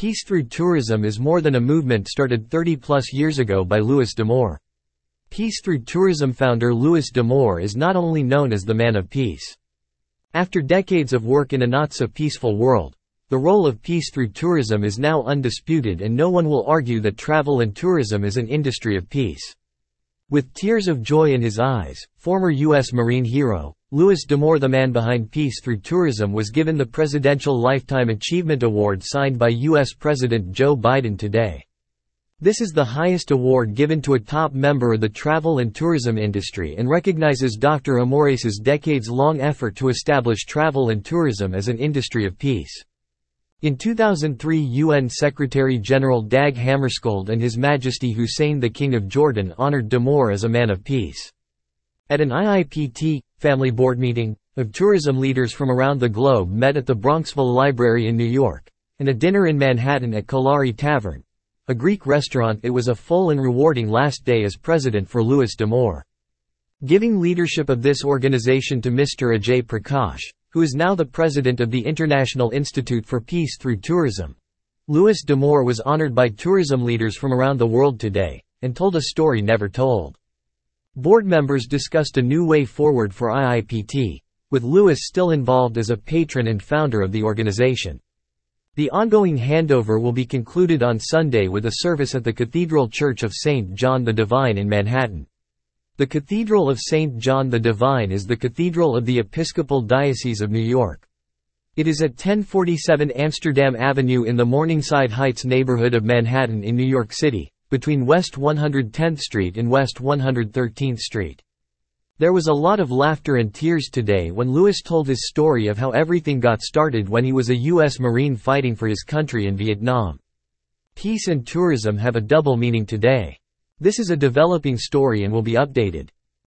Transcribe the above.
Peace through tourism is more than a movement started 30-plus years ago by Louis D'Amore. Peace through tourism founder Louis D'Amore is not only known as the man of peace. After decades of work in a not-so-peaceful world, the role of peace through tourism is now undisputed and no one will argue that travel and tourism is an industry of peace. With tears of joy in his eyes, former U.S. Marine hero, Louis D'Amore the man behind Peace Through Tourism was given the Presidential Lifetime Achievement Award signed by U.S. President Joe Biden today. This is the highest award given to a top member of the travel and tourism industry and recognizes Dr. Amour's decades-long effort to establish travel and tourism as an industry of peace. In 2003 UN Secretary-General Dag Hammarskjöld and His Majesty Hussein the King of Jordan honored D'Amore as a man of peace. At an IIPT, family board meeting, of tourism leaders from around the globe met at the Bronxville Library in New York, and a dinner in Manhattan at Kellari Tavern, a Greek restaurant it was a full and rewarding last day as president for Louis D'Amore. Giving leadership of this organization to Mr. Ajay Prakash, who is now the president of the International Institute for Peace through Tourism. Louis D'Amore was honored by tourism leaders from around the world today, and told a story never told. Board members discussed a new way forward for IIPT, with Louis still involved as a patron and founder of the organization. The ongoing handover will be concluded on Sunday with a service at the Cathedral Church of St. John the Divine in Manhattan. The Cathedral of St. John the Divine is the cathedral of the Episcopal Diocese of New York. It is at 1047 Amsterdam Avenue in the Morningside Heights neighborhood of Manhattan in New York City, between West 110th Street and West 113th Street. There was a lot of laughter and tears today when Louis told his story of how everything got started when he was a U.S. Marine fighting for his country in Vietnam. Peace and tourism have a double meaning today. This is a developing story and will be updated.